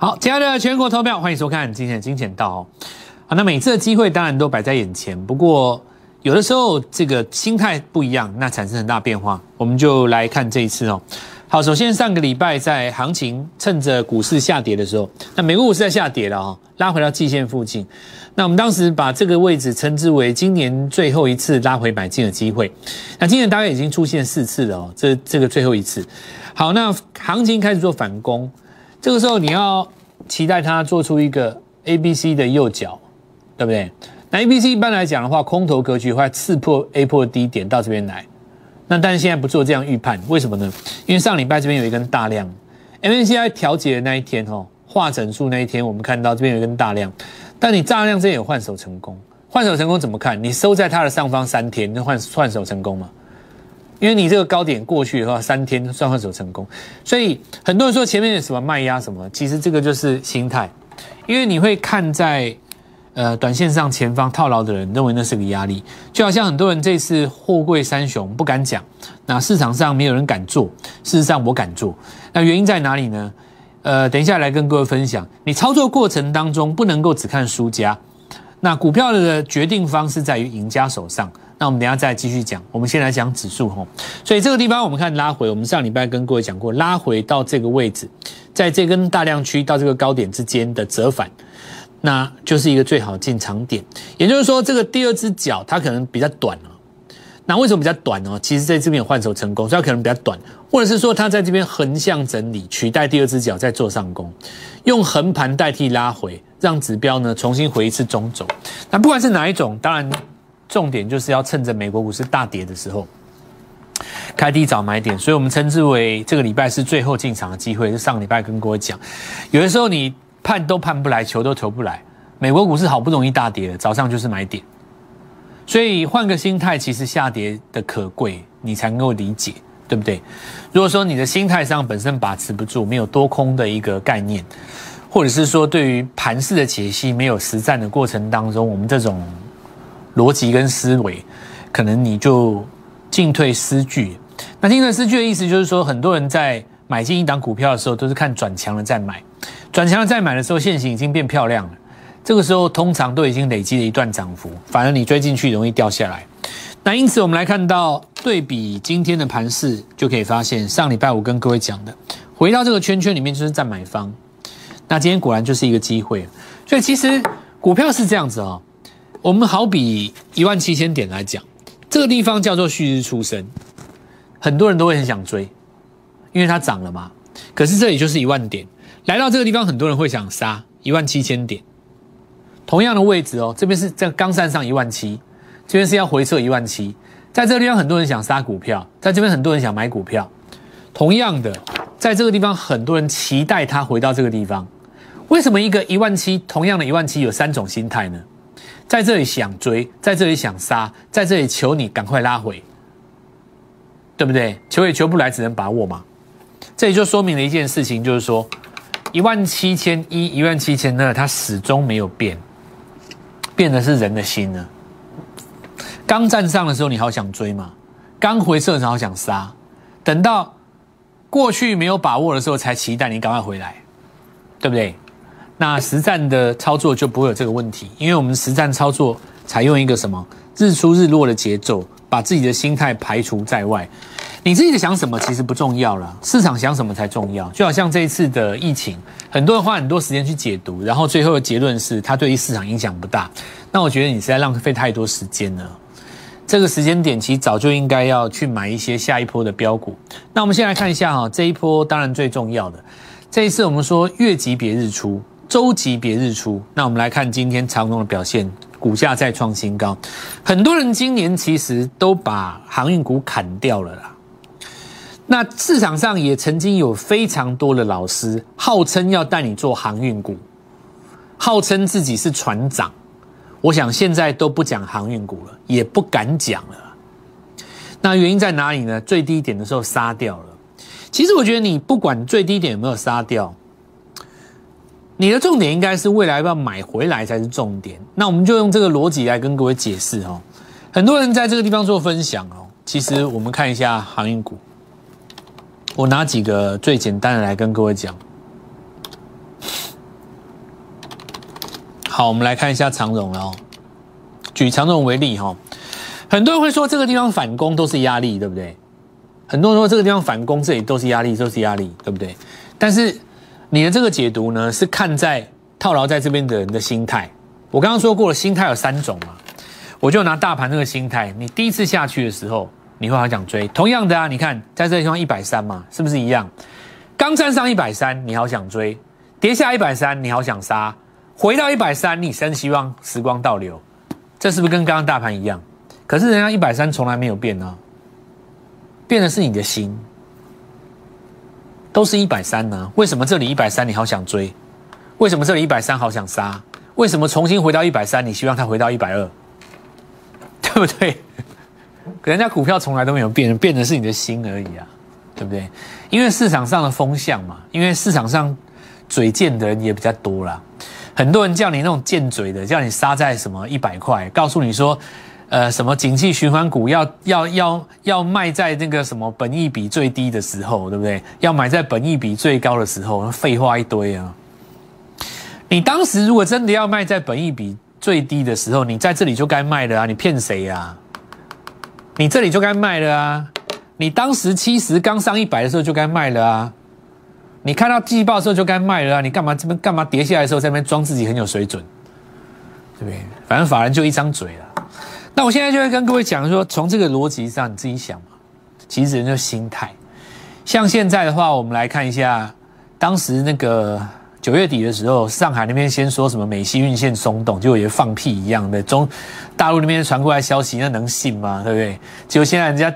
好，亲爱的全国投票，欢迎收看今天的金钱道。好，那每次的机会当然都摆在眼前，不过有的时候这个心态不一样，那产生很大变化。我们就来看这一次哦。好，首先上个礼拜在行情趁着股市下跌的时候，那美国股市在下跌了哦，拉回到季线附近。那我们当时把这个位置称之为今年最后一次拉回买进的机会。那今年大概已经出现四次了哦，这这个最后一次。好，那行情开始做反攻。这个时候你要期待它做出一个 A B C 的右脚，对不对？那 A B C 一般来讲的话，空头格局会刺破 A 破低点到这边来。那但是现在不做这样预判，为什么呢？因为上礼拜这边有一根大量，M N C I 调节的那一天哦，化整数那一天，我们看到这边有一根大量，但你大量这边有换手成功，换手成功怎么看？你收在它的上方三天，那换换手成功吗？因为你这个高点过去的话，三天算换手成功，所以很多人说前面有什么卖压什么，其实这个就是心态，因为你会看在呃短线上前方套牢的人认为那是个压力，就好像很多人这次货柜三雄不敢讲，那市场上没有人敢做，事实上我敢做，那原因在哪里呢？呃，等一下来跟各位分享，你操作过程当中不能够只看输家，那股票的决定方式在于赢家手上。那我们等下再继续讲，我们先来讲指数吼。所以这个地方我们看拉回，我们上礼拜跟各位讲过，拉回到这个位置，在这根大量区到这个高点之间的折返，那就是一个最好进场点。也就是说，这个第二只脚它可能比较短哦。那为什么比较短呢？其实在这边有换手成功，所以可能比较短，或者是说它在这边横向整理，取代第二只脚再做上攻，用横盘代替拉回，让指标呢重新回一次中轴。那不管是哪一种，当然。重点就是要趁着美国股市大跌的时候开低找买点，所以我们称之为这个礼拜是最后进场的机会。是上礼拜跟各位讲，有的时候你判都判不来，求都求不来。美国股市好不容易大跌了，早上就是买点，所以换个心态，其实下跌的可贵，你才能够理解，对不对？如果说你的心态上本身把持不住，没有多空的一个概念，或者是说对于盘势的解析没有实战的过程当中，我们这种。逻辑跟思维，可能你就进退失据。那进退失据的意思就是说，很多人在买进一档股票的时候，都是看转强了再买。转强了再买的时候，现形已经变漂亮了。这个时候通常都已经累积了一段涨幅，反而你追进去容易掉下来。那因此，我们来看到对比今天的盘势，就可以发现，上礼拜五跟各位讲的，回到这个圈圈里面就是占买方。那今天果然就是一个机会。所以其实股票是这样子哦。我们好比一万七千点来讲，这个地方叫做旭日出生，很多人都会很想追，因为它涨了嘛。可是这里就是一万点，来到这个地方，很多人会想杀一万七千点。同样的位置哦，这边是在刚站上一万七，这边是要回撤一万七，在这个地方很多人想杀股票，在这边很多人想买股票。同样的，在这个地方很多人期待它回到这个地方。为什么一个一万七，同样的一万七有三种心态呢？在这里想追，在这里想杀，在这里求你赶快拉回，对不对？求也求不来，只能把握嘛。这也就说明了一件事情，就是说一万七千一、一万七千二，它始终没有变，变的是人的心呢。刚站上的时候，你好想追嘛；刚回撤的时候，好想杀。等到过去没有把握的时候，才期待你赶快回来，对不对？那实战的操作就不会有这个问题，因为我们实战操作采用一个什么日出日落的节奏，把自己的心态排除在外。你自己的想什么其实不重要了，市场想什么才重要。就好像这一次的疫情，很多人花很多时间去解读，然后最后的结论是它对于市场影响不大。那我觉得你是在浪费太多时间了。这个时间点其实早就应该要去买一些下一波的标股。那我们先来看一下哈，这一波当然最重要的，这一次我们说月级别日出。周级别日出，那我们来看今天长荣的表现，股价再创新高。很多人今年其实都把航运股砍掉了啦。那市场上也曾经有非常多的老师号称要带你做航运股，号称自己是船长。我想现在都不讲航运股了，也不敢讲了。那原因在哪里呢？最低点的时候杀掉了。其实我觉得你不管最低点有没有杀掉。你的重点应该是未来要不要买回来才是重点。那我们就用这个逻辑来跟各位解释哦。很多人在这个地方做分享哦。其实我们看一下航运股，我拿几个最简单的来跟各位讲。好，我们来看一下长荣了哦。举长荣为例哈，很多人会说这个地方反攻都是压力，对不对？很多人说这个地方反攻这里都是压力，都是压力，对不对？但是你的这个解读呢，是看在套牢在这边的人的心态。我刚刚说过了，心态有三种嘛，我就拿大盘这个心态，你第一次下去的时候，你会好想追。同样的啊，你看在这个地方一百三嘛，是不是一样？刚站上一百三，你好想追；跌下一百三，你好想杀；回到一百三，你真希望时光倒流。这是不是跟刚刚大盘一样？可是人家一百三从来没有变呢，变的是你的心，都是一百三呢。为什么这里一百三你好想追？为什么这里一百三好想杀？为什么重新回到一百三你希望它回到一百二？对不对？人家股票从来都没有变，变的是你的心而已啊。对不对？因为市场上的风向嘛，因为市场上嘴贱的人也比较多啦。很多人叫你那种贱嘴的，叫你杀在什么一百块，告诉你说，呃，什么景气循环股要要要要卖在那个什么本益比最低的时候，对不对？要买在本益比最高的时候，废话一堆啊。你当时如果真的要卖在本益比最低的时候，你在这里就该卖了啊！你骗谁呀？你这里就该卖了啊！你当时七十刚上一百的时候就该卖了啊！你看到季报的时候就该卖了啊！你干嘛这边干嘛跌下来的时候在那边装自己很有水准，对不对？反正法人就一张嘴了。那我现在就会跟各位讲说，从这个逻辑上你自己想嘛，其实人就心态。像现在的话，我们来看一下，当时那个九月底的时候，上海那边先说什么美西运线松动，就也放屁一样的。中大陆那边传过来消息，那能信吗？对不对？结果现在人家。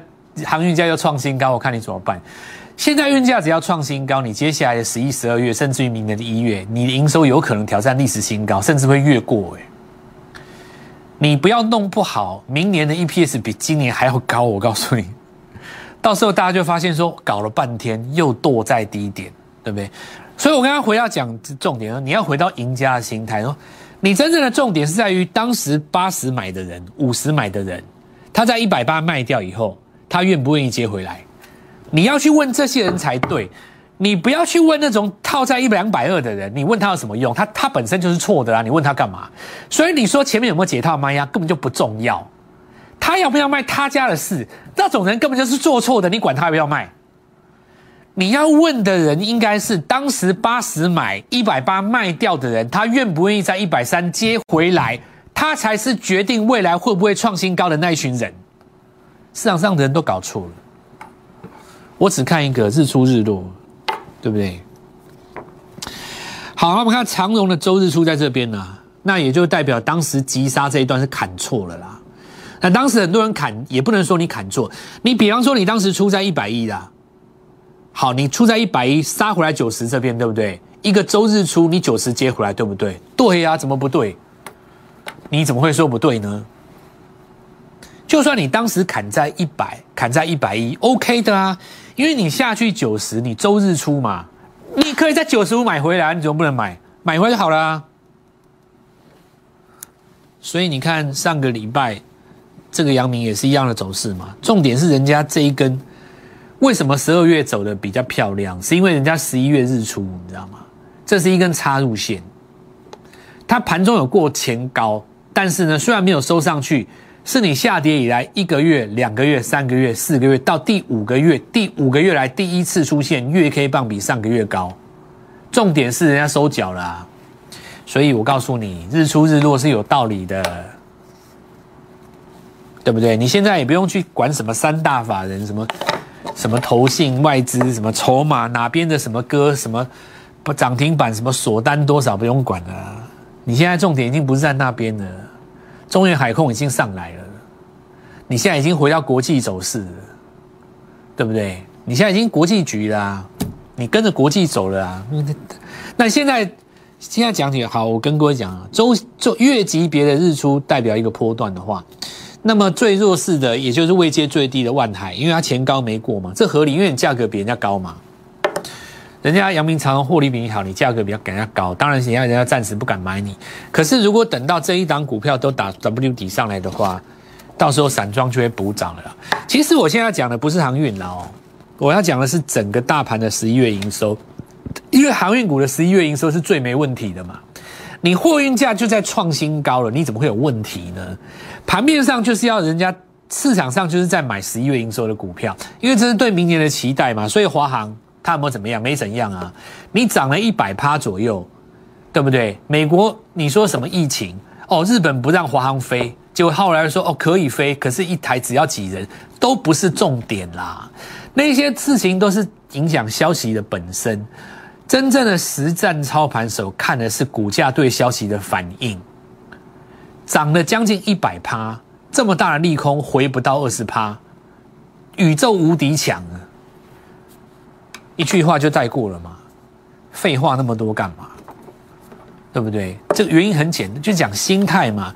航运价又创新高，我看你怎么办？现在运价只要创新高，你接下来的十一、十二月，甚至于明年的一月，你的营收有可能挑战历史新高，甚至会越过。哎，你不要弄不好，明年的 EPS 比今年还要高。我告诉你，到时候大家就发现说，搞了半天又堕在低点，对不对？所以我刚刚回到讲重点，你要回到赢家的心态，说你真正的重点是在于当时八十买的人、五十买的人，他在一百八卖掉以后。他愿不愿意接回来？你要去问这些人才对，你不要去问那种套在一百两百二的人，你问他有什么用？他他本身就是错的啊！你问他干嘛？所以你说前面有没有解套卖呀根本就不重要，他要不要卖他家的事，那种人根本就是做错的，你管他要不要卖？你要问的人应该是当时八十买一百八卖掉的人，他愿不愿意在一百三接回来？他才是决定未来会不会创新高的那一群人。市场上的人都搞错了，我只看一个日出日落，对不对？好，那我们看长荣的周日出在这边呢，那也就代表当时急杀这一段是砍错了啦。那当时很多人砍，也不能说你砍错。你比方说你当时出在一百亿啦，好，你出在一百一杀回来九十这边，对不对？一个周日出你九十接回来，对不对？对呀，怎么不对？你怎么会说不对呢？就算你当时砍在一百，砍在一百一，OK 的啊，因为你下去九十，你周日出嘛，你可以在九十五买回来，你怎么不能买？买回来就好了。所以你看上个礼拜这个阳明也是一样的走势嘛。重点是人家这一根为什么十二月走的比较漂亮？是因为人家十一月日出，你知道吗？这是一根插入线，它盘中有过前高，但是呢，虽然没有收上去。是你下跌以来一个月、两个月、三个月、四个月，到第五个月，第五个月来第一次出现月 K 棒比上个月高。重点是人家收脚了，所以我告诉你，日出日落是有道理的，对不对？你现在也不用去管什么三大法人、什么什么投信、外资、什么筹码哪边的什么歌、什么不涨停板、什么锁单多少，不用管了。你现在重点已经不是在那边了。中原海控已经上来了，你现在已经回到国际走势了，对不对？你现在已经国际局了，你跟着国际走了啊。那现在现在讲起好，我跟各位讲啊，周周月级别的日出代表一个波段的话，那么最弱势的也就是位阶最低的万海，因为它前高没过嘛，这合理，因为你价格比人家高嘛。人家阳明长获利比你好，你价格比较人家高，当然人家人家暂时不敢买你。可是如果等到这一档股票都打 W 底上来的话，到时候散装就会补涨了。其实我现在讲的不是航运了哦，我要讲的是整个大盘的十一月营收，因为航运股的十一月营收是最没问题的嘛。你货运价就在创新高了，你怎么会有问题呢？盘面上就是要人家市场上就是在买十一月营收的股票，因为这是对明年的期待嘛。所以华航它有没有怎么样？没怎样啊，你涨了一百趴左右，对不对？美国你说什么疫情？哦，日本不让华航飞，结果后来说哦可以飞，可是一台只要几人，都不是重点啦。那些事情都是影响消息的本身。真正的实战操盘手看的是股价对消息的反应，涨了将近一百趴，这么大的利空回不到二十趴，宇宙无敌强啊！一句话就带过了嘛，废话那么多干嘛？对不对？这个原因很简单，就讲心态嘛。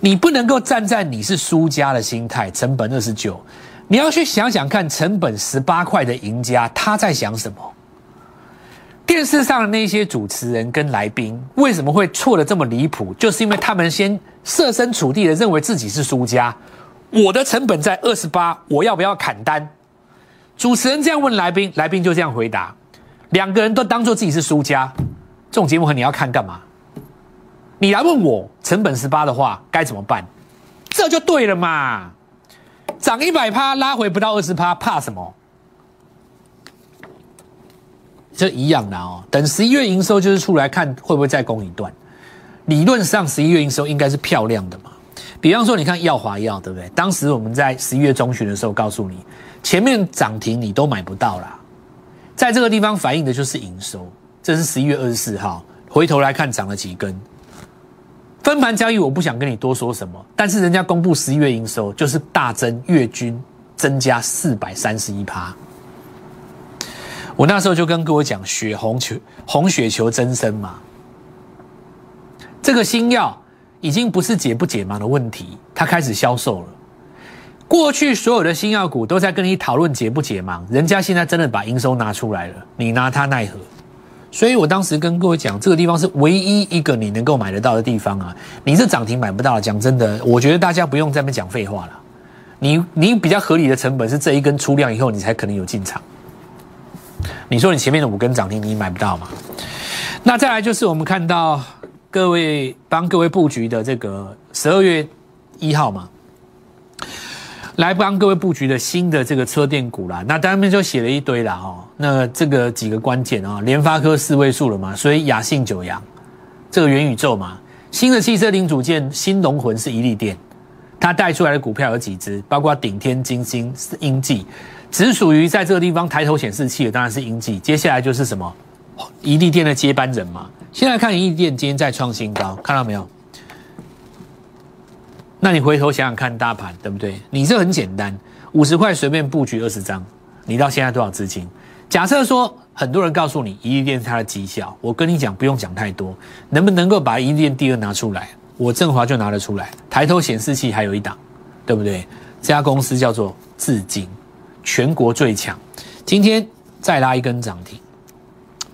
你不能够站在你是输家的心态，成本二十九，你要去想想看，成本十八块的赢家他在想什么？电视上的那些主持人跟来宾为什么会错的这么离谱？就是因为他们先设身处地的认为自己是输家。我的成本在二十八，我要不要砍单？主持人这样问来宾，来宾就这样回答。两个人都当做自己是输家。这种节目和你要看干嘛？你来问我成本十八的话该怎么办？这就对了嘛。涨一百趴拉回不到二十趴，怕什么？这一样的哦，等十一月营收就是出来看会不会再攻一段。理论上十一月营收应该是漂亮的嘛。比方说，你看耀华药对不对？当时我们在十一月中旬的时候告诉你，前面涨停你都买不到啦。在这个地方反映的就是营收。这是十一月二十四号，回头来看涨了几根。分盘交易我不想跟你多说什么，但是人家公布十一月营收就是大增月均增加四百三十一趴。我那时候就跟各位讲，血红球红血球增生嘛，这个新药已经不是解不解盲的问题，它开始销售了。过去所有的新药股都在跟你讨论解不解盲，人家现在真的把营收拿出来了，你拿它奈何？所以我当时跟各位讲，这个地方是唯一一个你能够买得到的地方啊！你是涨停买不到，讲真的，我觉得大家不用在那边讲废话了。你你比较合理的成本是这一根出量以后，你才可能有进场。你说你前面的五根涨停你买不到嘛？那再来就是我们看到各位帮各位布局的这个十二月一号嘛，来帮各位布局的新的这个车电股啦。那当面就写了一堆啦哦。那这个几个关键啊，联发科四位数了嘛，所以雅信九阳这个元宇宙嘛，新的汽车零组件新龙魂是一利电，它带出来的股票有几只，包括顶天、金星是、英记。只属于在这个地方抬头显示器的当然是英记，接下来就是什么，宜利店的接班人嘛。现在看宜利店今天在创新高，看到没有？那你回头想想看大盘，对不对？你这很简单，五十块随便布局二十张，你到现在多少资金？假设说很多人告诉你宜利店它的绩效，我跟你讲不用讲太多，能不能够把宜利店第二拿出来？我振华就拿得出来，抬头显示器还有一档，对不对？这家公司叫做至今。全国最强，今天再拉一根涨停，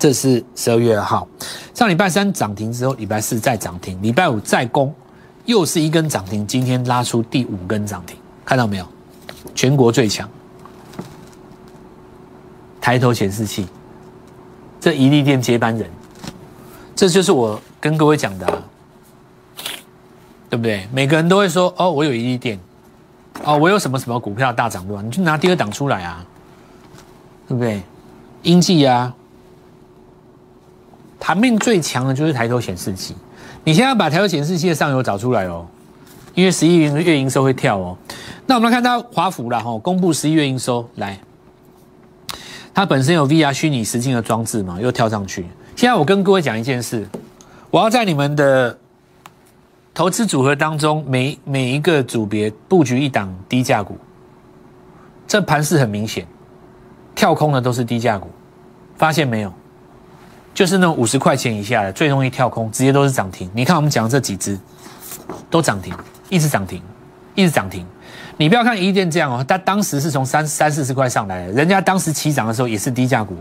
这是十二月二号。上礼拜三涨停之后，礼拜四再涨停，礼拜五再攻，又是一根涨停。今天拉出第五根涨停，看到没有？全国最强，抬头显示器，这一利店接班人，这就是我跟各位讲的，对不对？每个人都会说哦，我有一利店。哦，我有什么什么股票大涨对吧？你就拿第二档出来啊，对不对？英记啊，盘面最强的就是抬头显示器。你现在把抬头显示器的上游找出来哦，因为十一月营收会跳哦。那我们来看到华福了哈，公布十一月营收来，它本身有 VR 虚拟实境的装置嘛，又跳上去。现在我跟各位讲一件事，我要在你们的。投资组合当中，每每一个组别布局一档低价股，这盘势很明显，跳空的都是低价股，发现没有？就是那种五十块钱以下的最容易跳空，直接都是涨停。你看我们讲的这几只，都涨停，一直涨停，一直涨停。你不要看一电这样哦，它当时是从三三四十块上来的，人家当时起涨的时候也是低价股，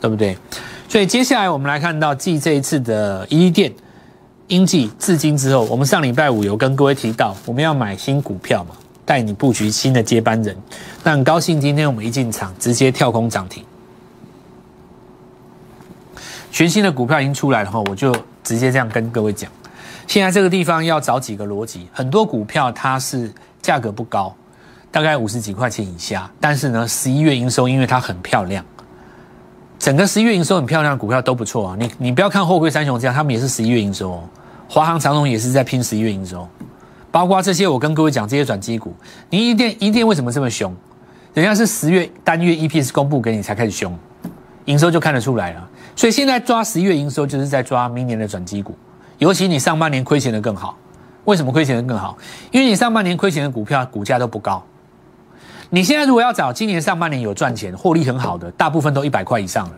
对不对？所以接下来我们来看到继这一次的一电。英记至今之后，我们上礼拜五有跟各位提到，我们要买新股票嘛，带你布局新的接班人。那很高兴，今天我们一进场直接跳空涨停，全新的股票已经出来了哈，我就直接这样跟各位讲。现在这个地方要找几个逻辑，很多股票它是价格不高，大概五十几块钱以下，但是呢，十一月营收因为它很漂亮，整个十一月营收很漂亮的股票都不错啊。你你不要看后贵三雄这样，他们也是十一月营收哦，华航、长荣也是在拼十一月营收。包括这些，我跟各位讲这些转机股，你一电一电为什么这么凶？人家是十月单月 EPS 公布给你才开始凶，营收就看得出来了。所以现在抓十一月营收，就是在抓明年的转机股。尤其你上半年亏钱的更好，为什么亏钱的更好？因为你上半年亏钱的股票股价都不高。你现在如果要找今年上半年有赚钱、获利很好的，大部分都一百块以上了。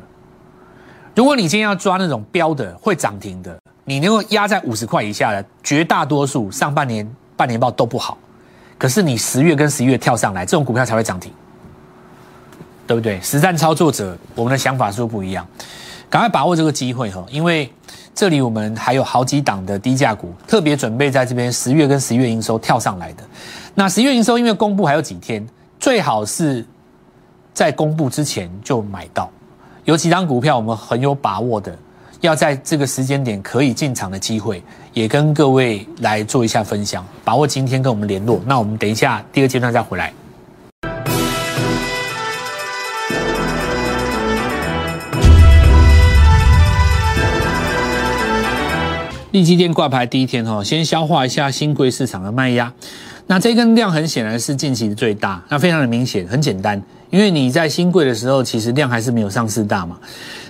如果你今天要抓那种标的会涨停的，你能够压在五十块以下的，绝大多数上半年。半年报都不好，可是你十月跟十一月跳上来，这种股票才会涨停，对不对？实战操作者，我们的想法是不一样，赶快把握这个机会哈，因为这里我们还有好几档的低价股，特别准备在这边十月跟十一月营收跳上来的。那十月营收因为公布还有几天，最好是在公布之前就买到，有几张股票我们很有把握的。要在这个时间点可以进场的机会，也跟各位来做一下分享，把握今天跟我们联络。那我们等一下第二阶段再回来。利基店挂牌第一天哈，先消化一下新贵市场的卖压。那这根量很显然是近期的最大，那非常的明显，很简单，因为你在新贵的时候，其实量还是没有上市大嘛。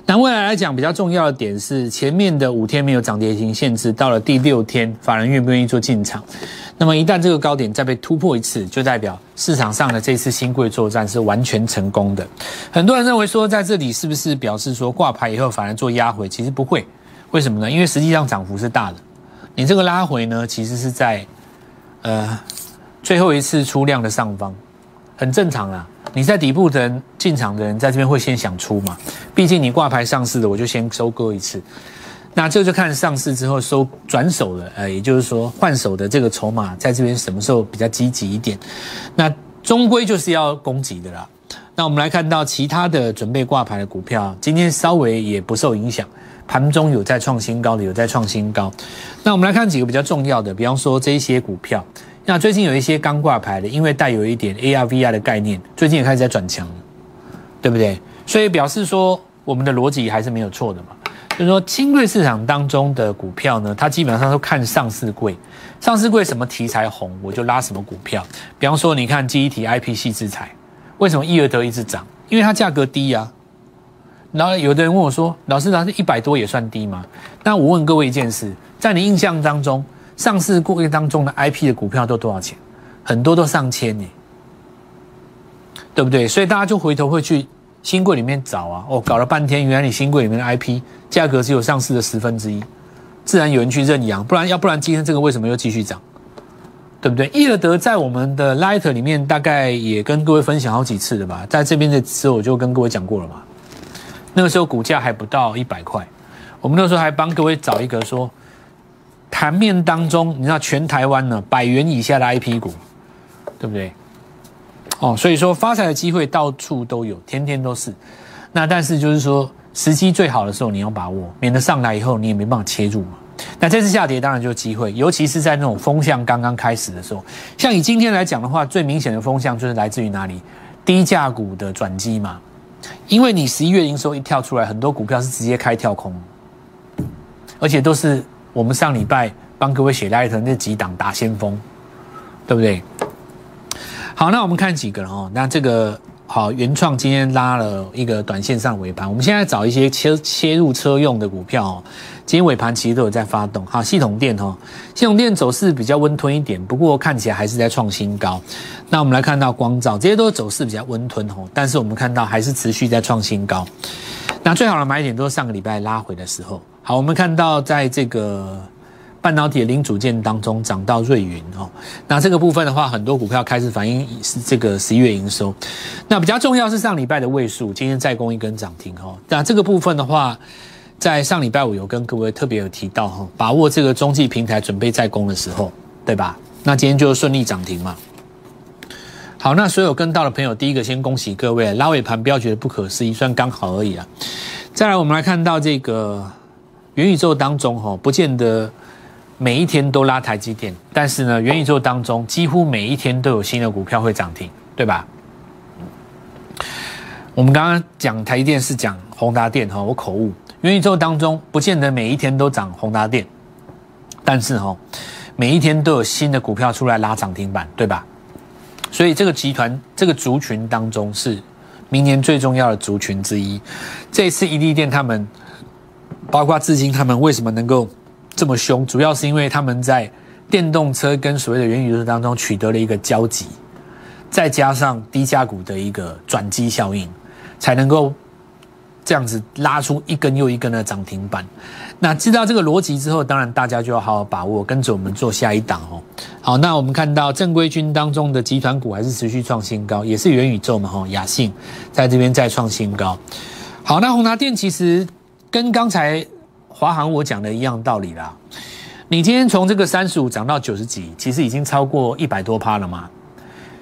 那未来来讲，比较重要的点是前面的五天没有涨跌停限制，到了第六天，法人愿不愿意做进场？那么一旦这个高点再被突破一次，就代表市场上的这次新贵作战是完全成功的。很多人认为说，在这里是不是表示说挂牌以后反而做压回？其实不会，为什么呢？因为实际上涨幅是大的。你这个拉回呢，其实是在呃最后一次出量的上方，很正常啦。你在底部的人进场的人，在这边会先想出嘛？毕竟你挂牌上市的，我就先收割一次。那这就看上市之后收转手的，呃，也就是说换手的这个筹码，在这边什么时候比较积极一点？那终归就是要攻击的啦。那我们来看到其他的准备挂牌的股票，今天稍微也不受影响，盘中有在创新高的，有在创新高。那我们来看几个比较重要的，比方说这些股票。那最近有一些刚挂牌的，因为带有一点 AR VR 的概念，最近也开始在转强，对不对？所以表示说我们的逻辑还是没有错的嘛。就是说，清贵市场当中的股票呢，它基本上都看上市贵，上市贵什么题材红，我就拉什么股票。比方说，你看记忆体 IP 系制裁，为什么一而得一直涨？因为它价格低呀。然后有的人问我说：“老师，那是一百多也算低吗？”那我问各位一件事，在你印象当中。上市过程当中的 IP 的股票都多少钱？很多都上千呢，对不对？所以大家就回头会去新贵里面找啊。哦，搞了半天，原来你新贵里面的 IP 价格只有上市的十分之一，自然有人去认养。不然要不然今天这个为什么又继续涨？对不对？易尔德在我们的 Light 里面大概也跟各位分享好几次了吧？在这边的时候我就跟各位讲过了嘛。那个时候股价还不到一百块，我们那时候还帮各位找一个说。盘面当中，你知道全台湾呢，百元以下的 I P 股，对不对？哦，所以说发财的机会到处都有，天天都是。那但是就是说，时机最好的时候你要把握，免得上来以后你也没办法切入嘛。那这次下跌当然就是机会，尤其是在那种风向刚刚开始的时候。像以今天来讲的话，最明显的风向就是来自于哪里？低价股的转机嘛。因为你十一月营收一跳出来，很多股票是直接开跳空，而且都是。我们上礼拜帮各位写来的那几档打先锋，对不对？好，那我们看几个哦。那这个好，原创今天拉了一个短线上尾盘。我们现在找一些切切入车用的股票哦。今天尾盘其实都有在发动。好，系统电哦，系统电走势比较温吞一点，不过看起来还是在创新高。那我们来看到光照，这些都是走势比较温吞哦，但是我们看到还是持续在创新高。那最好的买点都是上个礼拜拉回的时候。好，我们看到在这个半导体零组件当中涨到瑞云哦，那这个部分的话，很多股票开始反映是这个十一月营收。那比较重要是上礼拜的位数，今天再攻一根涨停哦。那这个部分的话，在上礼拜五有跟各位特别有提到哈，把握这个中继平台准备再攻的时候，对吧？那今天就顺利涨停嘛。好，那所有跟到的朋友，第一个先恭喜各位，拉尾盘不要觉得不可思议，算刚好而已啊。再来，我们来看到这个。元宇宙当中哈，不见得每一天都拉台积电，但是呢，元宇宙当中几乎每一天都有新的股票会涨停，对吧？我们刚刚讲台积电是讲宏达电哈，我口误。元宇宙当中不见得每一天都涨宏达电，但是哈，每一天都有新的股票出来拉涨停板，对吧？所以这个集团这个族群当中是明年最重要的族群之一。这次伊利电他们，包括至今他们为什么能够这么凶，主要是因为他们在电动车跟所谓的元宇宙当中取得了一个交集，再加上低价股的一个转机效应，才能够。这样子拉出一根又一根的涨停板，那知道这个逻辑之后，当然大家就要好好把握，跟着我们做下一档哦。好，那我们看到正规军当中的集团股还是持续创新高，也是元宇宙嘛哈，雅信在这边再创新高。好，那宏达电其实跟刚才华航我讲的一样道理啦。你今天从这个三十五涨到九十几，其实已经超过一百多趴了嘛。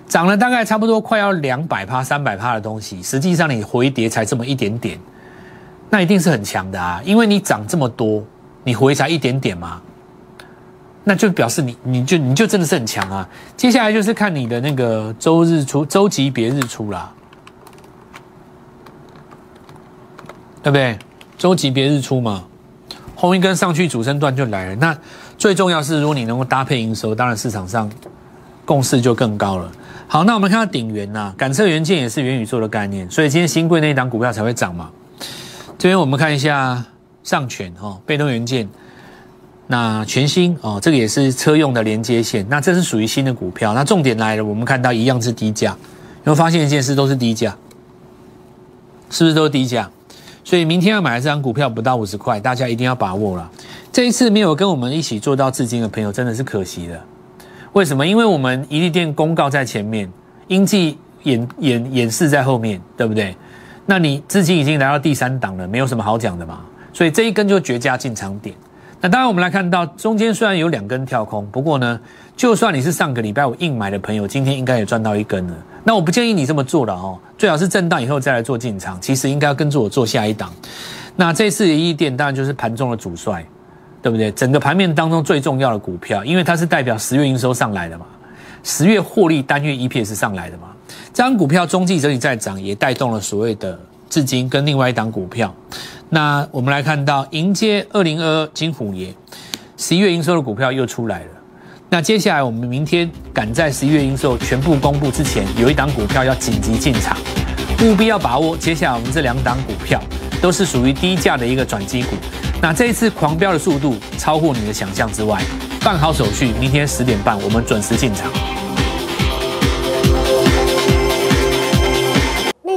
涨了大概差不多快要两百趴、三百趴的东西，实际上你回跌才这么一点点，那一定是很强的啊！因为你涨这么多，你回才一点点嘛，那就表示你你就你就真的是很强啊！接下来就是看你的那个周日出、周级别日出啦，对不对？周级别日出嘛，后一根上去主升段就来了。那最重要是，如果你能够搭配营收，当然市场上共识就更高了。好，那我们看到鼎元呐，感测元件也是元宇宙的概念，所以今天新贵那一档股票才会涨嘛。这边我们看一下上权哈，被动元件，那全新哦，这个也是车用的连接线，那这是属于新的股票。那重点来了，我们看到一样是低价，有发现一件事都是低价，是不是都是低价？所以明天要买的这张股票不到五十块，大家一定要把握了。这一次没有跟我们一起做到至今的朋友，真的是可惜了。为什么？因为我们一利店公告在前面，英记演演演示在后面，对不对？那你资金已经来到第三档了，没有什么好讲的嘛。所以这一根就绝佳进场点。那当然，我们来看到中间虽然有两根跳空，不过呢，就算你是上个礼拜我硬买的朋友，今天应该也赚到一根了。那我不建议你这么做了哦，最好是震荡以后再来做进场。其实应该要跟着我做下一档。那这次一利店当然就是盘中的主帅。对不对？整个盘面当中最重要的股票，因为它是代表十月营收上来的嘛，十月获利单月 EPS 上来的嘛，这张股票中继整体在涨，也带动了所谓的至今跟另外一档股票。那我们来看到迎接二零二二金虎爷，十一月营收的股票又出来了。那接下来我们明天赶在十一月营收全部公布之前，有一档股票要紧急进场，务必要把握。接下来我们这两档股票都是属于低价的一个转机股。那这一次狂飙的速度超乎你的想象之外，办好手续，明天十点半我们准时进场。